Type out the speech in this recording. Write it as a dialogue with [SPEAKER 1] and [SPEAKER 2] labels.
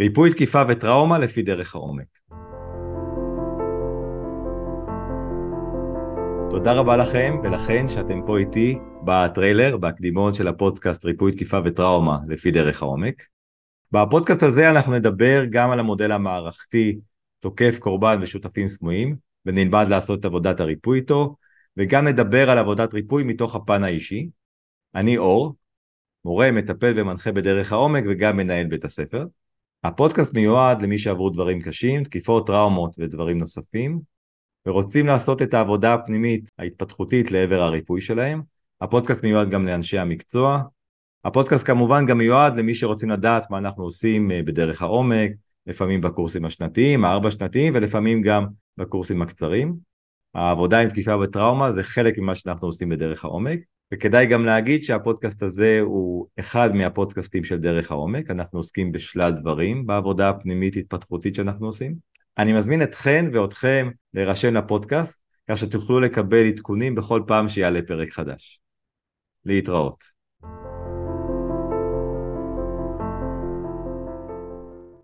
[SPEAKER 1] ריפוי תקיפה וטראומה לפי דרך העומק. תודה רבה לכם ולכן שאתם פה איתי בטריילר, בהקדימון של הפודקאסט ריפוי תקיפה וטראומה לפי דרך העומק. בפודקאסט הזה אנחנו נדבר גם על המודל המערכתי תוקף קורבן ושותפים סמויים ונלמד לעשות את עבודת הריפוי איתו וגם נדבר על עבודת ריפוי מתוך הפן האישי. אני אור, מורה, מטפל ומנחה בדרך העומק וגם מנהל בית הספר. הפודקאסט מיועד למי שעברו דברים קשים, תקיפות, טראומות ודברים נוספים, ורוצים לעשות את העבודה הפנימית ההתפתחותית לעבר הריפוי שלהם. הפודקאסט מיועד גם לאנשי המקצוע. הפודקאסט כמובן גם מיועד למי שרוצים לדעת מה אנחנו עושים אה, בדרך העומק, לפעמים בקורסים השנתיים, הארבע שנתיים, ולפעמים גם בקורסים הקצרים. העבודה עם תקיפה וטראומה זה חלק ממה שאנחנו עושים בדרך העומק. וכדאי גם להגיד שהפודקאסט הזה הוא אחד מהפודקאסטים של דרך העומק, אנחנו עוסקים בשלל דברים בעבודה הפנימית התפתחותית שאנחנו עושים. אני מזמין אתכן ואתכם להירשם לפודקאסט, כך שתוכלו לקבל עדכונים בכל פעם שיעלה פרק חדש. להתראות.